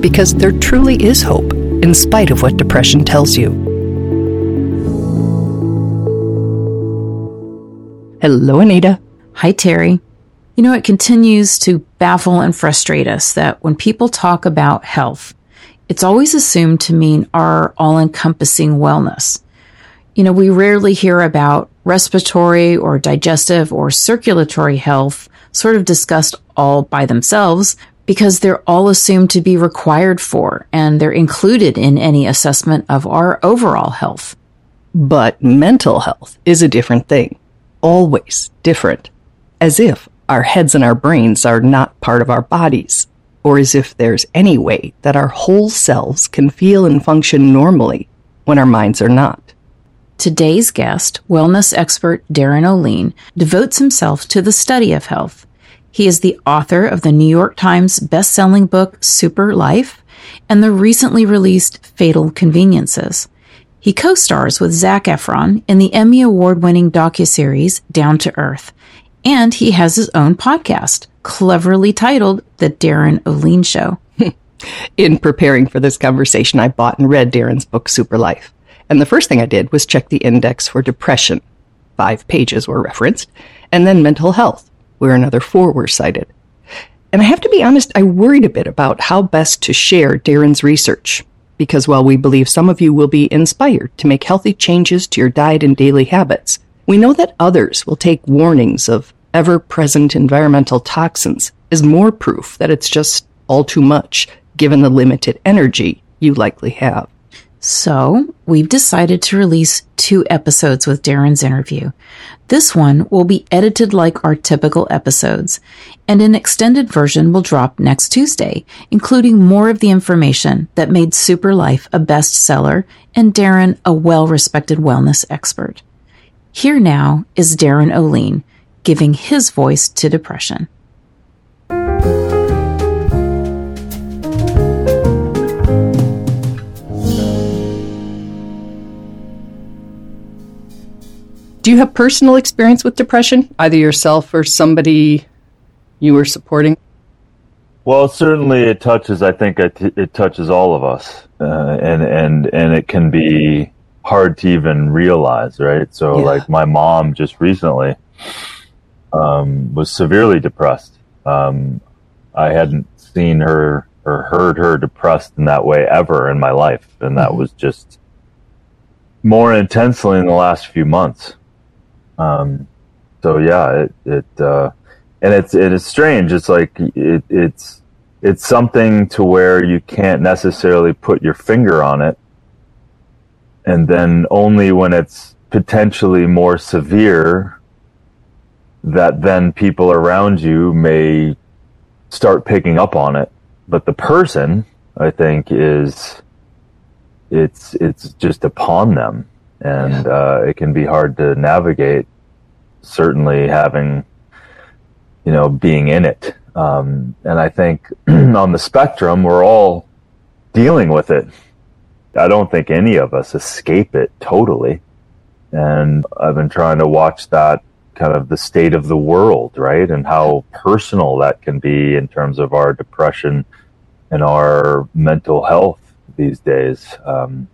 because there truly is hope in spite of what depression tells you. Hello, Anita. Hi, Terry. You know, it continues to baffle and frustrate us that when people talk about health, it's always assumed to mean our all encompassing wellness. You know, we rarely hear about respiratory or digestive or circulatory health sort of discussed all by themselves because they're all assumed to be required for and they're included in any assessment of our overall health. But mental health is a different thing. Always different. As if our heads and our brains are not part of our bodies, or as if there's any way that our whole selves can feel and function normally when our minds are not. Today's guest, wellness expert Darin Olien, devotes himself to the study of health he is the author of the New York Times best-selling book SuperLife and the recently released Fatal Conveniences. He co-stars with Zac Efron in the Emmy award-winning docuseries Down to Earth, and he has his own podcast, cleverly titled The Darin Olien Show. in preparing for this conversation, I bought and read Darin's book SuperLife. And the first thing I did was check the index for depression. Five pages were referenced, and then mental health where another four were cited. And I have to be honest, I worried a bit about how best to share Darin's research. Because while we believe some of you will be inspired to make healthy changes to your diet and daily habits, we know that others will take warnings of ever present environmental toxins as more proof that it's just all too much given the limited energy you likely have. So, we've decided to release two episodes with Darin's interview. This one will be edited like our typical episodes, and an extended version will drop next Tuesday, including more of the information that made SuperLife a bestseller and Darin a well-respected wellness expert. Here now is Darin Olien, giving his voice to depression. Do you have personal experience with depression, either yourself or somebody you were supporting? Well, certainly it touches. I think it, it touches all of us, uh, and and and it can be hard to even realize, right? So, yeah. like my mom just recently um, was severely depressed. Um, I hadn't seen her or heard her depressed in that way ever in my life, and that mm-hmm. was just more intensely in the last few months. Um, so yeah, it, it uh, and it's it is strange. It's like it, it's it's something to where you can't necessarily put your finger on it, and then only when it's potentially more severe that then people around you may start picking up on it. But the person, I think, is it's it's just upon them and yeah. uh, it can be hard to navigate. Certainly, having you know being in it, um, and I think on the spectrum, we're all dealing with it. I don't think any of us escape it totally, and I've been trying to watch that kind of the state of the world, right, and how personal that can be in terms of our depression and our mental health these days. Um,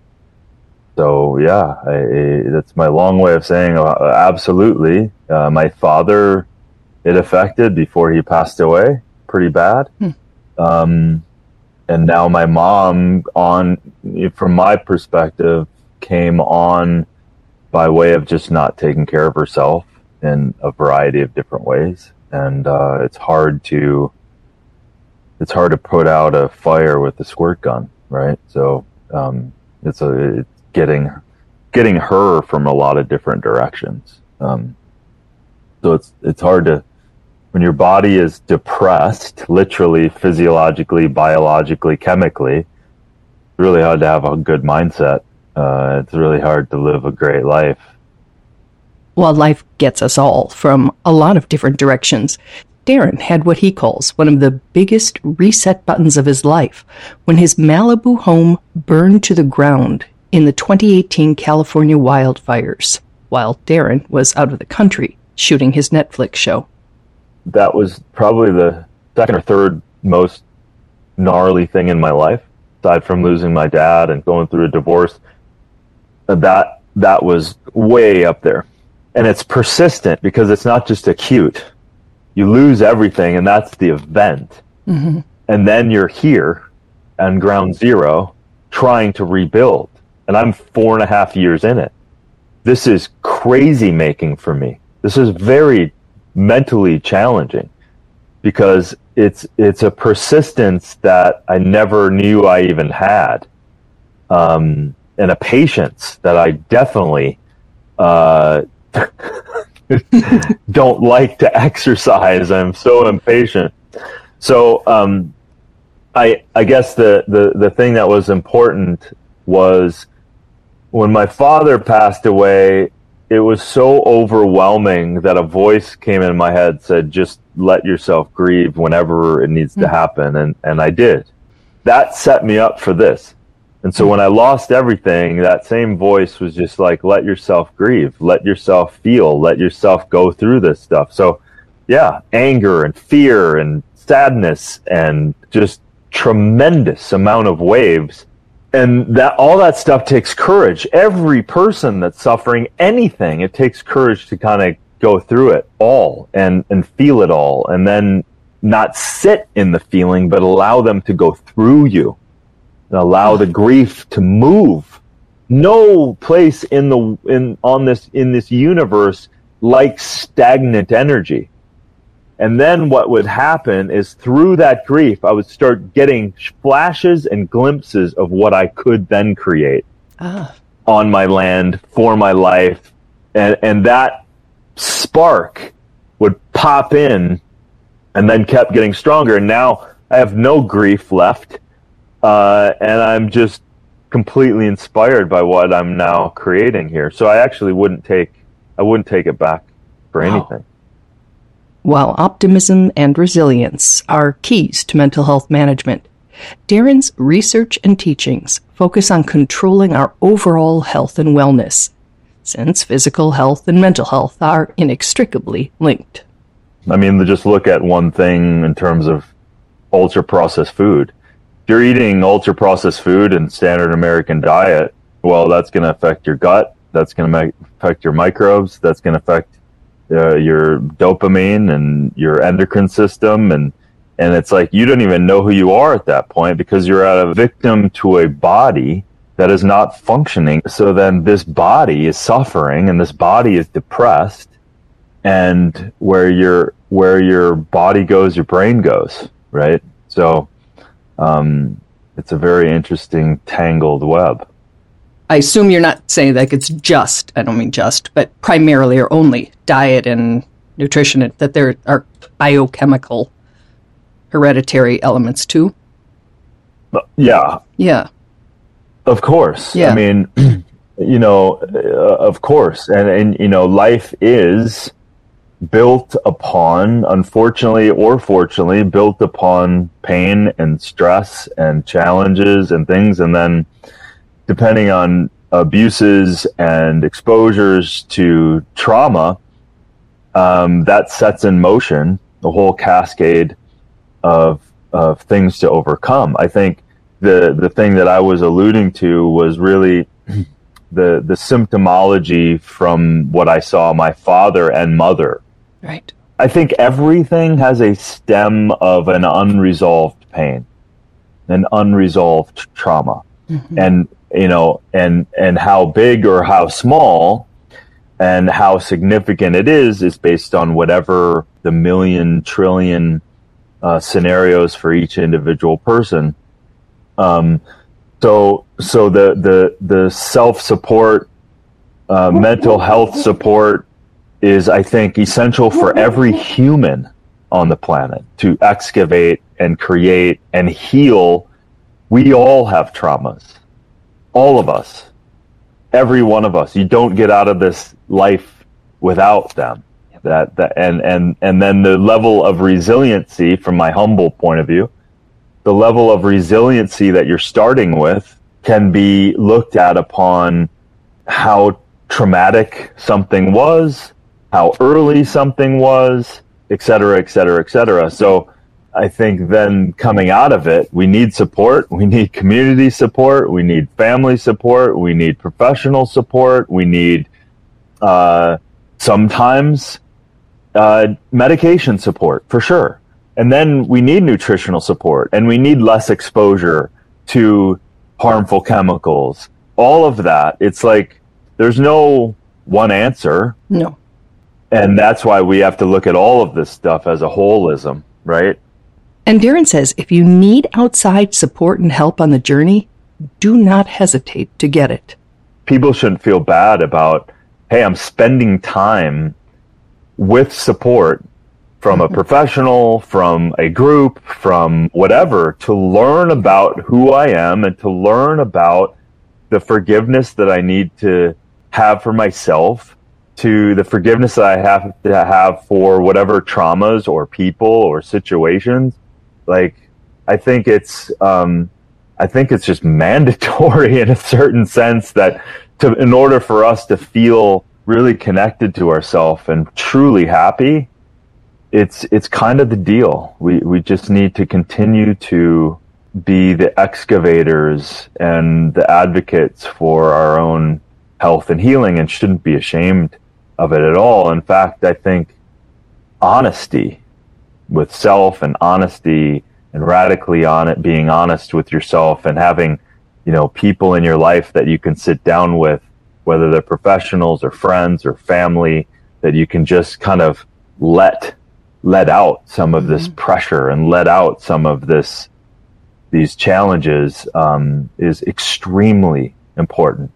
so yeah, I, I, that's my long way of saying uh, absolutely. Uh, my father, it affected before he passed away, pretty bad. Hmm. Um, and now my mom, on from my perspective, came on by way of just not taking care of herself in a variety of different ways, and uh, it's hard to it's hard to put out a fire with a squirt gun, right? So um, it's a it's getting getting her from a lot of different directions. Um, so it's it's hard to when your body is depressed, literally, physiologically, biologically, chemically. It's really hard to have a good mindset. Uh, it's really hard to live a great life. While life gets us all from a lot of different directions, Darin had what he calls one of the biggest reset buttons of his life when his Malibu home burned to the ground in the 2018 California wildfires, while Darin was out of the country shooting his Netflix show. That was probably the second or third most gnarly thing in my life, aside from losing my dad and going through a divorce. That that was way up there. And it's persistent because it's not just acute. You lose everything and that's the event. Mm-hmm. And then you're here on ground zero trying to rebuild. And I'm four and a half years in it. This is crazy making for me. This is very mentally challenging because it's it's a persistence that I never knew I even had, um, and a patience that I definitely uh, don't like to exercise. I'm so impatient. So um, I I guess the, the the thing that was important was when my father passed away it was so overwhelming that a voice came in my head said just let yourself grieve whenever it needs mm-hmm. to hmm. happen and and I did that set me up for this and so mm-hmm. when I lost everything that same voice was just like let yourself grieve let yourself feel let yourself go through this stuff so yeah anger and fear and sadness and just tremendous amount of waves and that all that stuff takes courage. Every person that's suffering anything, it takes courage to kind of go through it all and and feel it all, and then not sit in the feeling, but allow them to go through you, and allow the grief to move. No place in the in on this in this universe like stagnant energy. And then what would happen is through that grief, I would start getting flashes and glimpses of what I could then create ah. on my land for my life. And, and that spark would pop in and then kept getting stronger. And now I have no grief left. Uh, and I'm just completely inspired by what I'm now creating here. So I actually wouldn't take, I wouldn't take it back for wow. anything. While optimism and resilience are keys to mental health management, Darin's research and teachings focus on controlling our overall health and wellness, since physical health and mental health are inextricably linked. I mean, just look at one thing in terms of ultra processed food. If you're eating ultra processed food and standard American diet, well, that's going to affect your gut. That's going to affect your microbes. That's going to affect uh, your dopamine and your endocrine system and and it's like you don't even know who you are at that point because you're a victim to a body that is not functioning. So then this body is suffering and this body is depressed and where your where your body goes your brain goes right? So um, it's a very interesting tangled web I assume you're not saying like it's just, I don't mean just, but primarily or only diet and nutrition, that there are biochemical hereditary elements too? Yeah. Yeah. Of course. Yeah. I mean, you know, uh, of course. And, and, you know, life is built upon, unfortunately or fortunately, built upon pain and stress and challenges and things. And then, depending on abuses and exposures to trauma, um, that sets in motion the whole cascade of of things to overcome. I think the the thing that I was alluding to was really the the symptomology from what I saw my father and mother. Right. I think everything has a stem of an unresolved pain, an unresolved trauma. Mm-hmm. And you know, and and how big or how small and how significant it is is based on whatever the million trillion uh, scenarios for each individual person. Um, so so the the the self support, uh, mental health support is I think essential for every human on the planet to excavate and create and heal. We all have traumas, all of us, every one of us. You don't get out of this life without them. That, that and and and then the level of resiliency from my humble point of view the level of resiliency that you're starting with can be looked at upon how traumatic something was, how early something was, et cetera, et cetera, et cetera. So I think then coming out of it, we need support. We need community support. We need family support. We need professional support. We need uh, sometimes uh, medication support for sure. And then we need nutritional support and we need less exposure to harmful chemicals. All of that. It's like there's no one answer. No. And that's why we have to look at all of this stuff as a holism, right? And Darin says if you need outside support and help on the journey, do not hesitate to get it. People shouldn't feel bad about, hey, I'm spending time with support from a mm-hmm. professional, from a group, from whatever, to learn about who I am and to learn about the forgiveness that I need to have for myself, to the forgiveness that I have to have for whatever traumas or people or situations. Like, I think it's, um, I think it's just mandatory in a certain sense that to, in order for us to feel really connected to ourselves and truly happy, it's it's kind of the deal. We we just need to continue to be the excavators and the advocates for our own health and healing and shouldn't be ashamed of it at all. In fact, I think honesty with self and honesty and radically on it being honest with yourself and having, you know, people in your life that you can sit down with, whether they're professionals or friends or family, that you can just kind of let let out some of this mm-hmm. pressure and let out some of this these challenges um, is extremely important.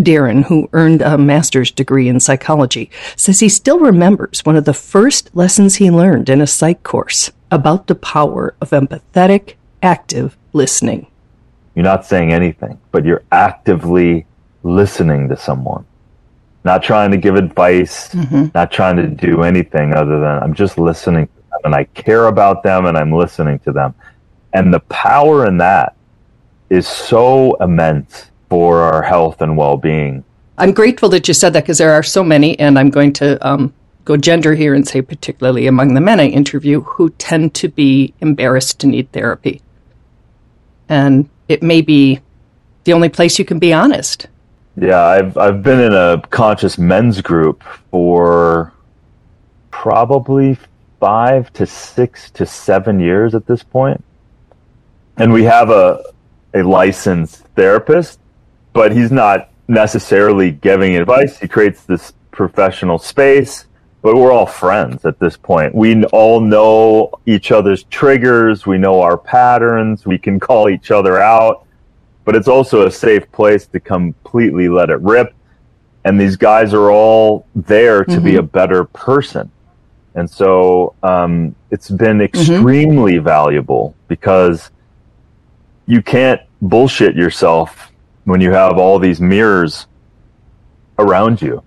Darin, who earned a master's degree in psychology, says he still remembers one of the first lessons he learned in a psych course about the power of empathetic, active listening. You're not saying anything, but you're actively listening to someone not trying to give advice, mm-hmm. not trying to do anything other than I'm just listening to them and I care about them and I'm listening to them. And the power in that is so immense for our health and well being. I'm grateful that you said that because there are so many, and I'm going to um, go gender here and say, particularly among the men I interview, who tend to be embarrassed to need therapy. And it may be the only place you can be honest yeah, I've I've been in a conscious men's group for probably five to six to seven years at this point, and we have a a licensed therapist, but he's not necessarily giving advice. He creates this professional space, but we're all friends at this point. We all know each other's triggers. We know our patterns. We can call each other out but it's also a safe place to completely let it rip. And these guys are all there to mm-hmm. be a better person. And so um, it's been mm-hmm. extremely mm-hmm. valuable because you can't bullshit yourself when you have all these mirrors around you.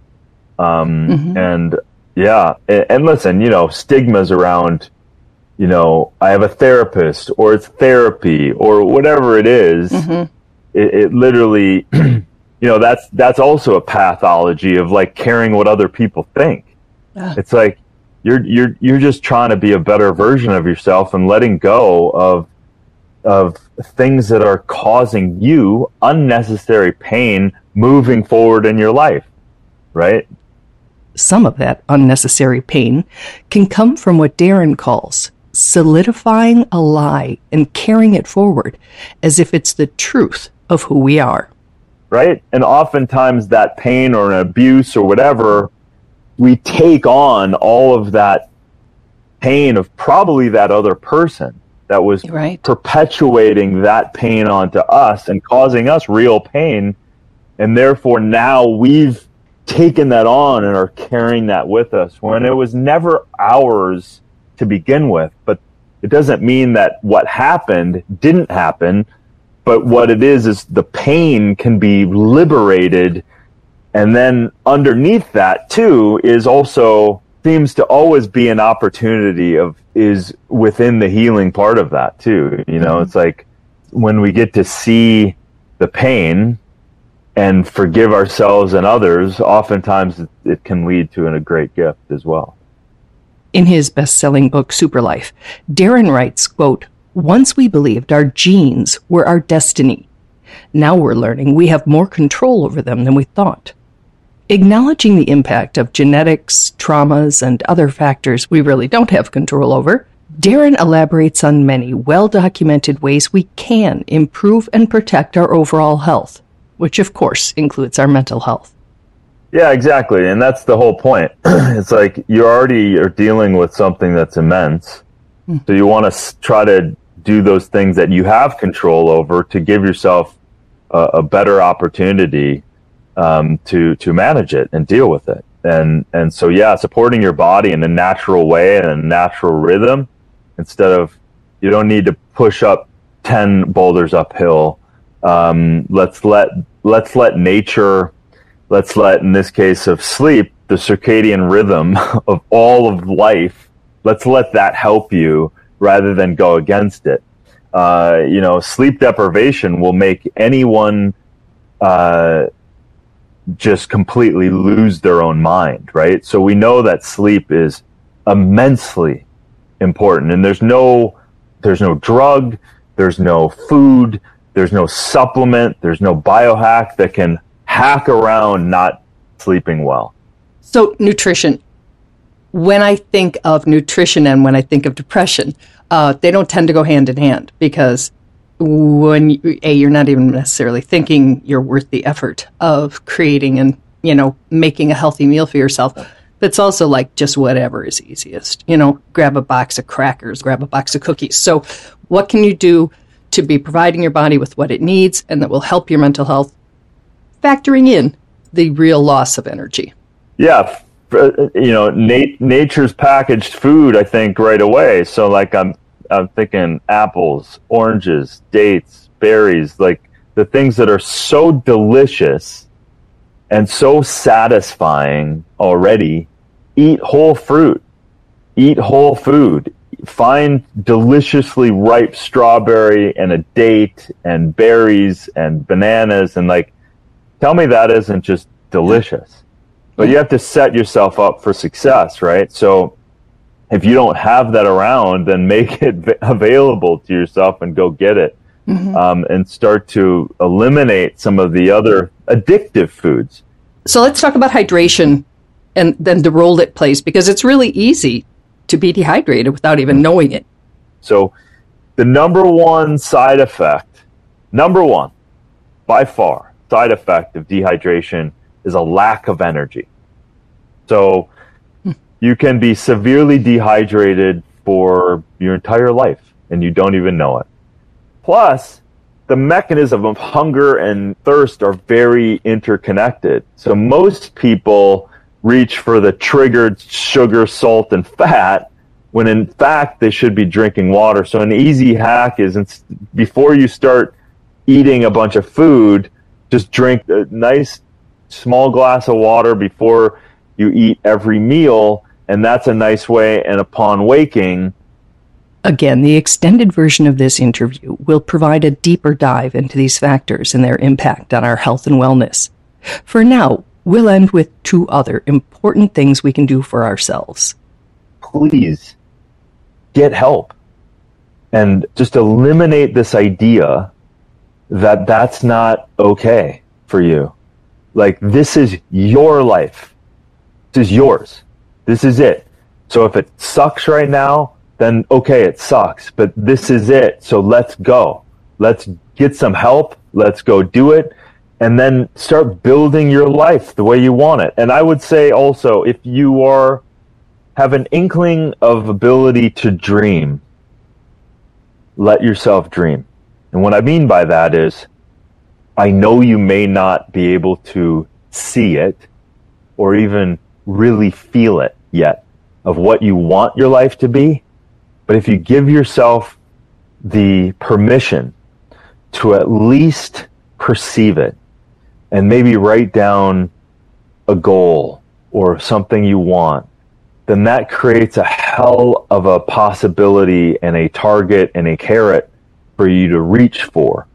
Um, mm-hmm. And yeah, and, and, listen, you know, stigmas around, you know, I have a therapist or it's therapy or whatever it is, mm-hmm it, it literally, you know, that's that's also a pathology of like caring what other people think. Uh. It's like you're you're you're just trying to be a better version of yourself and letting go of of things that are causing you unnecessary pain moving forward in your life, right? Some of that unnecessary pain can come from what Darin calls solidifying a lie and carrying it forward as if it's the truth of who we are. Right? And oftentimes that pain or an abuse or whatever, we take on all of that pain of probably that other person that was right. perpetuating that pain onto us and causing us real pain. And therefore now we've taken that on and are carrying that with us when it was never ours to begin with. But it doesn't mean that what happened didn't happen. But what it is, is the pain can be liberated. And then underneath that too is also seems to always be an opportunity of is within the healing part of that too. You know, mm-hmm. it's like when we get to see the pain and forgive ourselves and others, oftentimes it can lead to a great gift as well. In his best-selling book SuperLife, Darin writes, quote, "Once we believed our genes were our destiny. Now we're learning we have more control over them than we thought." Acknowledging the impact of genetics, traumas, and other factors we really don't have control over, Darin elaborates on many well documented ways we can improve and protect our overall health, which of course includes our mental health. Yeah, exactly. And that's the whole point. it's like you already are dealing with something that's immense. Mm. So you want to try to do those things that you have control over to give yourself a, a better opportunity um, to to manage it and deal with it. And and so yeah, supporting your body in a natural way and a natural rhythm instead of you don't need to push up ten boulders uphill. Um, let's let let's let nature, let's let in this case of sleep, the circadian rhythm of all of life. Let's let that help you rather than go against it. Uh, you know, sleep deprivation will make anyone uh, just completely lose their own mind, right? So we know that sleep is immensely important and there's no there's no drug, there's no food, there's no supplement, there's no biohack that can hack around not sleeping well. So nutrition. When I think of nutrition and when I think of depression, uh, they don't tend to go hand in hand because when you, a you're not even necessarily thinking you're worth the effort of creating and you know making a healthy meal for yourself. But it's also like just whatever is easiest. You know grab a box of crackers grab a box of cookies. So what can you do to be providing your body with what it needs and that will help your mental health? Factoring in the real loss of energy. Yeah uh, you know nat- nature's packaged food i think right away. So like i'm I'm thinking apples, oranges, dates, berries, like the things that are so delicious and so satisfying already. Eat whole fruit. Eat whole food. Find deliciously ripe strawberry and a date and berries and bananas and like tell me that isn't just delicious. But you have to set yourself up for success, right? So if you don't have that around, then make it available to yourself and go get it. Mm-hmm. Um, and start to eliminate some of the other addictive foods. So let's talk about hydration and then the role it plays because it's really easy to be dehydrated without even knowing it. So the number one side effect, number one by far, side effect of dehydration is a lack of energy. So you can be severely dehydrated for your entire life and you don't even know it. Plus, the mechanism of hunger and thirst are very interconnected. So most people reach for the triggered sugar, salt, and fat when in fact they should be drinking water. So an easy hack is before you start eating a bunch of food, just drink a nice small glass of water before you eat every meal and that's a nice way. And upon waking, Again, the extended version of this interview will provide a deeper dive into these factors and their impact on our health and wellness. For now, we'll end with two other important things we can do for ourselves. Please get help and just eliminate this idea that that's not okay for you. Like, this is your life. This is yours. This is it. So if it sucks right now, then okay, it sucks, but this is it. So let's go. Let's get some help. Let's go do it and then start building your life the way you want it. And I would say also, if you are have an inkling of ability to dream, let yourself dream. And what I mean by that is, I know you may not be able to see it or even really feel it yet of what you want your life to be. But if you give yourself the permission to at least perceive it and maybe write down a goal or something you want, then that creates a hell of a possibility and a target and a carrot for you to reach for.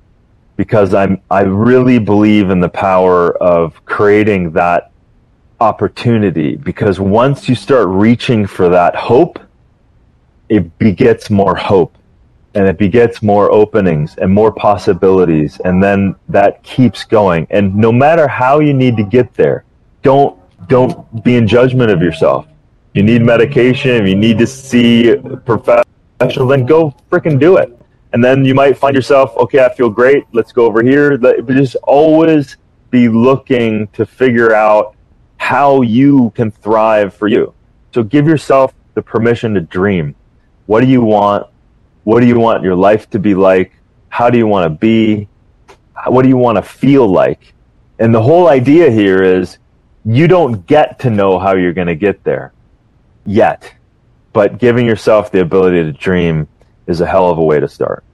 Because I'm, I really believe in the power of creating that opportunity. Because once you start reaching for that hope, it begets more hope and it begets more openings and more possibilities. And then that keeps going. And no matter how you need to get there, don't, don't be in judgment of yourself. You need medication, you need to see a professional, then go freaking do it. And then you might find yourself, okay, I feel great. Let's go over here. But just always be looking to figure out how you can thrive for you. So give yourself the permission to dream. What do you want? What do you want your life to be like? How do you want to be? What do you want to feel like? And the whole idea here is you don't get to know how you're going to get there yet, but giving yourself the ability to dream is a hell of a way to start.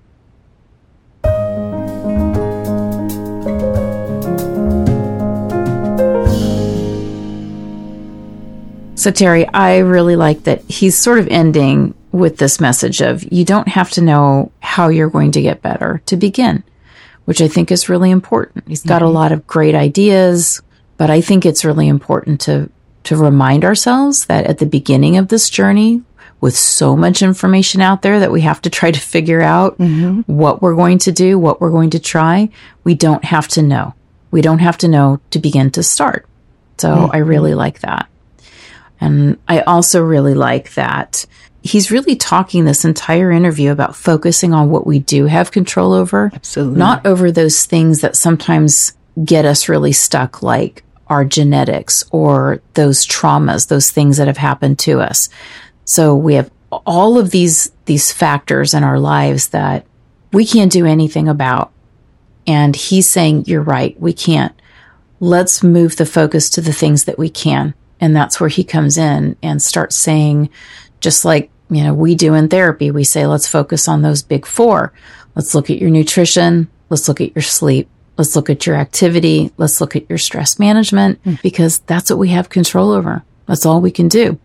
So, Terry, I really like that he's sort of ending with this message of you don't have to know how you're going to get better to begin, which I think is really important. He's got mm-hmm. a lot of great ideas, but I think it's really important to to remind ourselves that at the beginning of this journey, with so much information out there that we have to try to figure out mm-hmm. what we're going to do, what we're going to try, we don't have to know. We don't have to know to begin to start. So mm-hmm. I really like that. And I also really like that he's really talking this entire interview about focusing on what we do have control over. Absolutely. Not over those things that sometimes get us really stuck, like our genetics or those traumas, those things that have happened to us. So we have all of these, these factors in our lives that we can't do anything about. And he's saying, you're right. We can't. Let's move the focus to the things that we can. And that's where he comes in and starts saying, just like, you know, we do in therapy, we say, let's focus on those big four. Let's look at your nutrition. Let's look at your sleep. Let's look at your activity. Let's look at your stress management mm. because that's what we have control over. That's all we can do.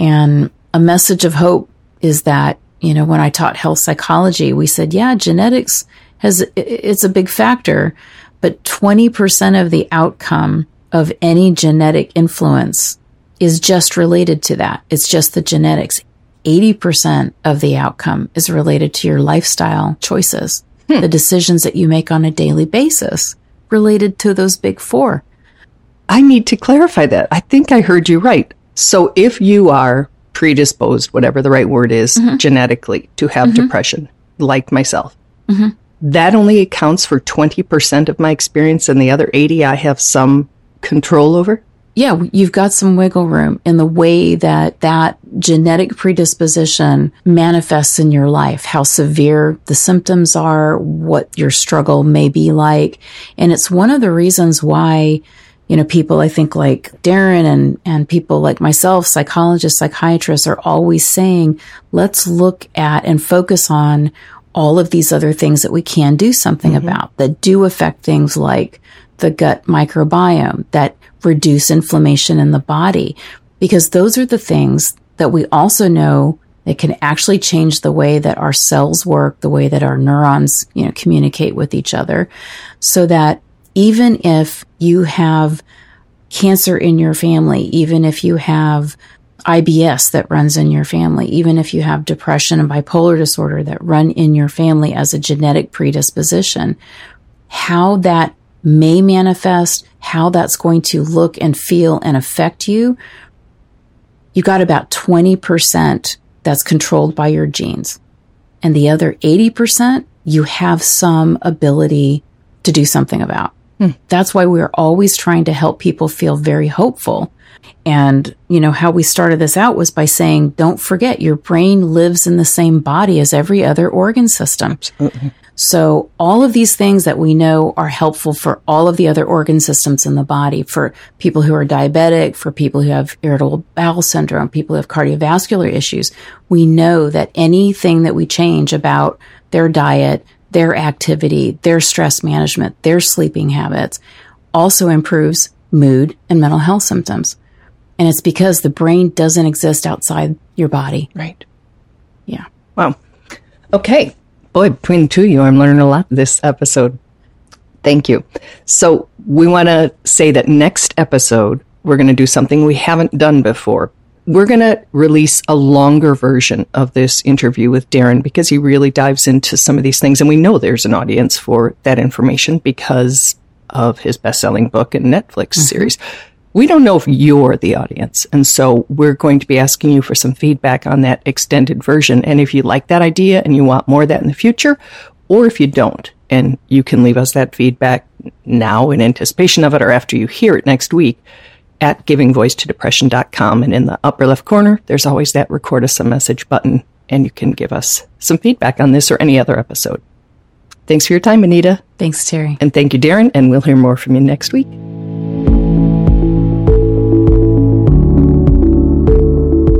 And a message of hope is that, you know, when I taught health psychology, we said, yeah, genetics has, it's a big factor, but 20% of the outcome of any genetic influence is just related to that. It's just the genetics. 80% of the outcome is related to your lifestyle choices hmm. the decisions that you make on a daily basis related to those big four. I need to clarify that. I think I heard you right. So if you are predisposed, whatever the right word is, mm-hmm. genetically to have mm-hmm. depression, like myself, mm-hmm. that only accounts for 20% of my experience and the other 80 I have some control over? yeah, you've got some wiggle room in the way that that genetic predisposition manifests in your life, how severe the symptoms are, what your struggle may be like. And it's one of the reasons why, you know, people I think like Darin and, and people like myself, psychologists, psychiatrists are always saying, let's look at and focus on all of these other things that we can do something mm-hmm. about that do affect things like the gut microbiome, that reduce inflammation in the body, because those are the things that we also know that can actually change the way that our cells work, the way that our neurons, you know, communicate with each other, so that even if you have cancer in your family, even if you have IBS that runs in your family, even if you have depression and bipolar disorder that run in your family as a genetic predisposition, how that may manifest, how that's going to look and feel and affect you, you got about 20% that's controlled by your genes. And the other 80%, you have some ability to do something about. Hmm. That's why we're always trying to help people feel very hopeful. And, you know, how we started this out was by saying, don't forget your brain lives in the same body as every other organ system. Absolutely. So all of these things that we know are helpful for all of the other organ systems in the body, for people who are diabetic, for people who have irritable bowel syndrome, people who have cardiovascular issues. We know that anything that we change about their diet, their activity, their stress management, their sleeping habits also improves mood and mental health symptoms. And it's because the brain doesn't exist outside your body. Right. Yeah. Wow. Okay boy, between the two of you, I'm learning a lot this episode. Thank you. So we want to say that next episode, we're going to do something we haven't done before. We're going to release a longer version of this interview with Darin because he really dives into some of these things. And we know there's an audience for that information because of his best selling book and Netflix mm-hmm. series we don't know if you're the audience. And so we're going to be asking you for some feedback on that extended version. And if you like that idea and you want more of that in the future, or if you don't, and you can leave us that feedback now in anticipation of it or after you hear it next week at givingvoicetodepression.com. And in the upper left corner, there's always that record us a message button and you can give us some feedback on this or any other episode. Thanks for your time, Anita. Thanks, Terry. And thank you, Darin. And we'll hear more from you next week.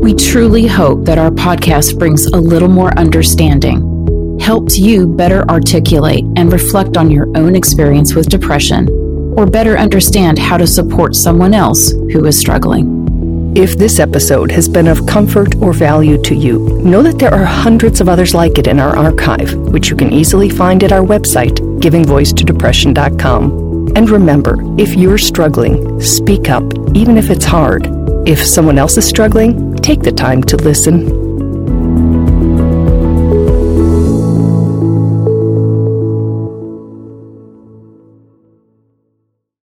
We truly hope that our podcast brings a little more understanding, helps you better articulate and reflect on your own experience with depression, or better understand how to support someone else who is struggling. If this episode has been of comfort or value to you, know that there are hundreds of others like it in our archive, which you can easily find at our website, givingvoicetodepression.com. And remember, if you're struggling, speak up, even if it's hard. If someone else is struggling, take the time to listen